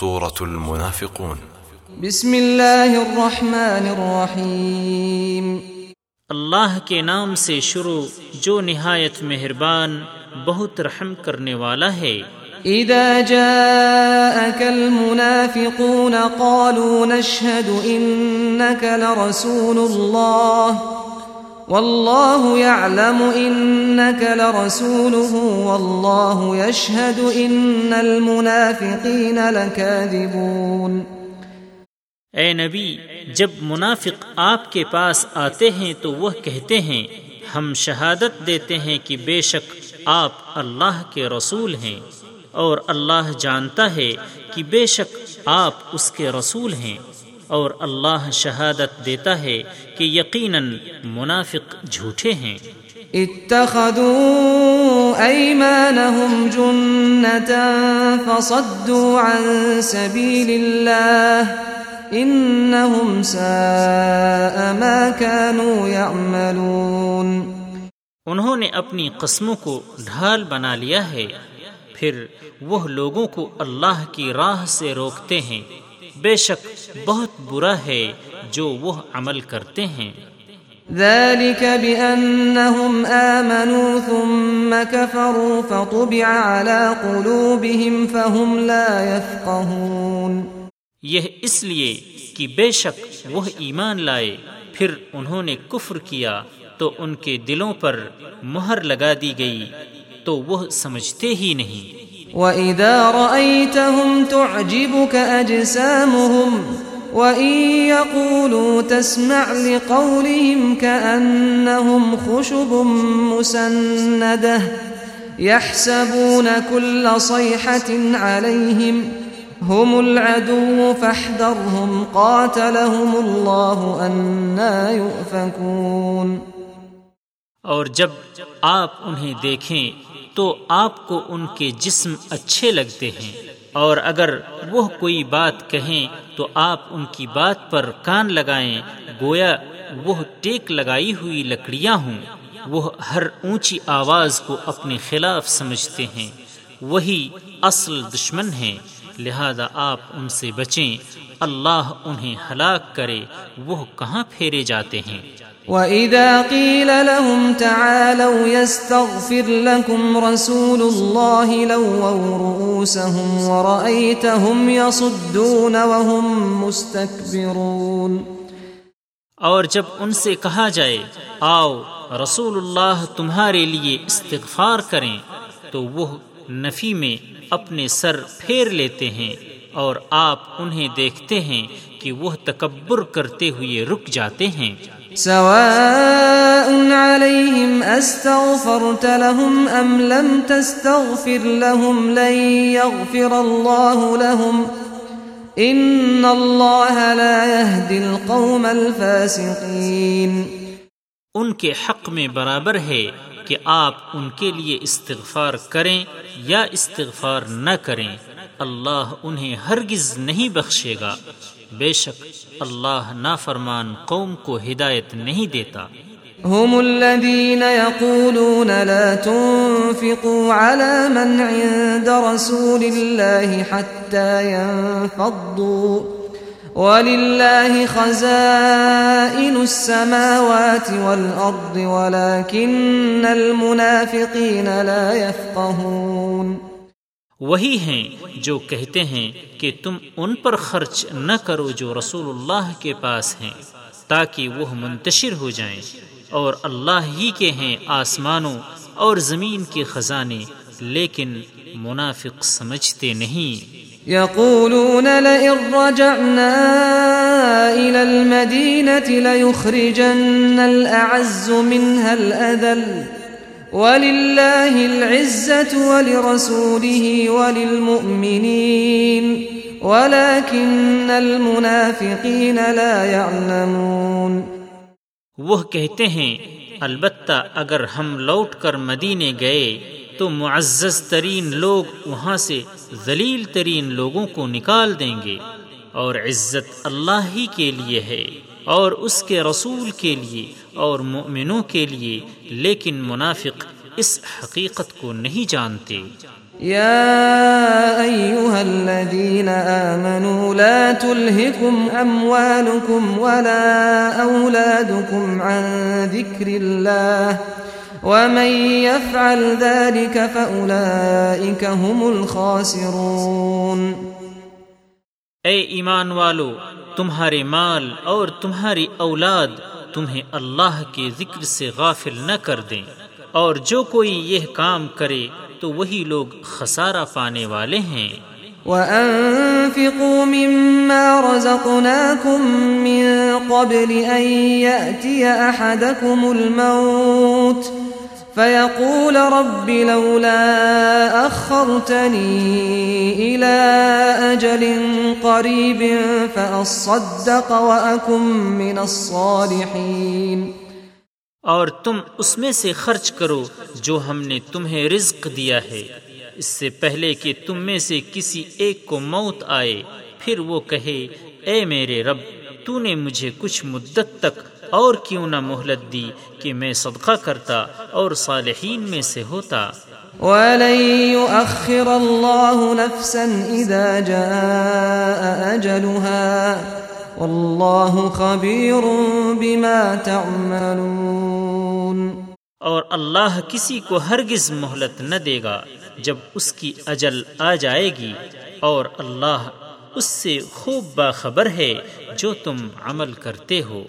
سورة المنافقون. بسم اللہ الرحمن الرحیم۔ اللہ کے نام سے شروع جو نہایت مہربان بہت رحم کرنے والا ہے۔ اذا جاءك المنافقون قالوا نشهد انك لرسول الله والله يعلم انك لرسوله والله يشهد ان المنافقين لكاذبون اے نبی، جب منافق آپ کے پاس آتے ہیں تو وہ کہتے ہیں، ہم شہادت دیتے ہیں کہ بے شک آپ اللہ کے رسول ہیں، اور اللہ جانتا ہے کہ بے شک آپ اس کے رسول ہیں۔ اور اللہ شہادت دیتا ہے کہ یقیناً منافق جھوٹے ہیں۔ اتخذوا ايمانهم جنة فصدوا عن سبيل الله انهم ساء ما كانوا يعملون۔ انہوں نے اپنی قسموں کو ڈھال بنا لیا ہے۔ پھر وہ لوگوں کو اللہ کی راہ سے روکتے ہیں۔ بے شک بہت برا ہے جو وہ عمل کرتے ہیں۔ ذلك بأنهم آمنوا ثم كفروا فطبع على قلوبهم فهم لا يفقهون۔ یہ اس لیے کہ بے شک وہ ایمان لائے پھر انہوں نے کفر کیا تو ان کے دلوں پر مہر لگا دی گئی تو وہ سمجھتے ہی نہیں۔ وَإِذَا رَأَيْتَهُمْ تُعْجِبُكَ أَجْسَامُهُمْ وَإِن يَقُولُوا تَسْمَعْ لِقَوْلِهِمْ كَأَنَّهُمْ خُشُبٌ مُسَنَّدَةٌ يَحْسَبُونَ كُلَّ صَيْحَةٍ عَلَيْهِمْ هم العدو فاحذرهم قاتلهم الله أنا يؤفكون اور جب آپ انہیں دیکھیں تو آپ کو ان کے جسم اچھے لگتے ہیں۔ اور اگر وہ کوئی بات کہیں تو آپ ان کی بات پر کان لگائیں۔ گویا وہ ٹیک لگائی ہوئی لکڑیاں ہوں۔ وہ ہر اونچی آواز کو اپنے خلاف سمجھتے ہیں۔ وہی اصل دشمن ہیں۔ لہذا آپ ان سے بچیں۔ اللہ انہیں ہلاک کرے۔ وہ کہاں پھیرے جاتے ہیں؟ وَإِذَا قِيلَ لَهُمْ تَعَالَوْا يَسْتَغْفِرْ لَكُمْ رَسُولُ اللَّهِ لَوَّوْا رُؤُوسَهُمْ وَرَأَيْتَهُمْ يَصُدُّونَ وَهُمْ مُسْتَكْبِرُونَ اور جب ان سے کہا جائے، آؤ، رسول اللہ تمہارے لیے استغفار کریں، تو وہ نفی میں اپنے سر پھیر لیتے ہیں اور آپ انہیں دیکھتے ہیں کہ وہ تکبر کرتے ہوئے رک جاتے ہیں۔ سواء عليهم استغفرت لهم ام لم تستغفر لهم لن يغفر الله لهم ان الله لا يهدي القوم الفاسقين ان کے حق میں برابر ہے کہ آپ ان کے لیے استغفار کریں یا استغفار نہ کریں۔ اللہ انہیں ہرگز نہیں بخشے گا۔ بے شک اللہ نافرمان قوم کو ہدایت نہیں دیتا۔ هم الذين يقولون لا تنفقوا على من عند رسول الله حتى ينفضوا ولله خزائن السماوات والأرض ولكن المنافقين لا يفقهون وہی ہیں جو کہتے ہیں کہ تم ان پر خرچ نہ کرو جو رسول اللہ کے پاس ہیں، تاکہ وہ منتشر ہو جائیں۔ اور اللہ ہی کے ہیں آسمانوں اور زمین کے خزانے، لیکن منافق سمجھتے نہیں۔ يقولون لئن رجعنا إلى المدينة ليخرجن الأعز منها الأذل۔ ولله العزة ولرسوله وللمؤمنين ولكن المنافقين لا يعلمون وہ کہتے ہیں، البتہ اگر ہم لوٹ کر مدینے گئے، تو معزز ترین لوگ وہاں سے ذلیل ترین لوگوں کو نکال دیں گے، اور عزت اللہ ہی کے لیے ہے۔ اور اس کے رسول کے لیے اور مؤمنوں کے لیے لیکن منافق اس حقیقت کو نہیں جانتے۔ يا أيها الذين آمنوا لا تلهكم أموالكم ولا أولادكم عن ذكر الله ومن يفعل ذلك فأولئك هم الخاسرون۔ اے ایمان والو تمہارے مال اور تمہاری اولاد تمہیں اللہ کے ذکر سے غافل نہ کر دیں۔ اور جو کوئی یہ کام کرے تو وہی لوگ خسارہ پانے والے ہیں۔ وأنفقوا مما رزقناكم من قبل أن يأتي أحدكم الموت فيقول رب لولا أخرتني إلى أجل قريب فأصدق وأكن من الصالحين اور تم اس میں سے خرچ کرو جو ہم نے تمہیں رزق دیا ہے۔ اس سے پہلے کہ تم میں سے کسی ایک کو موت آئے، پھر وہ کہے، اے میرے رب، تو نے مجھے کچھ مدت تک اور کیوں نہ مہلت دی کہ میں صدقہ کرتا اور صالحین میں سے ہوتا۔ ولن يؤخر الله نفسا إذا جاء أجلها والله خبير بما تعملون۔ اور اللہ کسی کو ہرگز مہلت نہ دے گا جب اس کی اجل آ جائے گی اور اللہ اس سے خوب باخبر ہے جو تم عمل کرتے ہو۔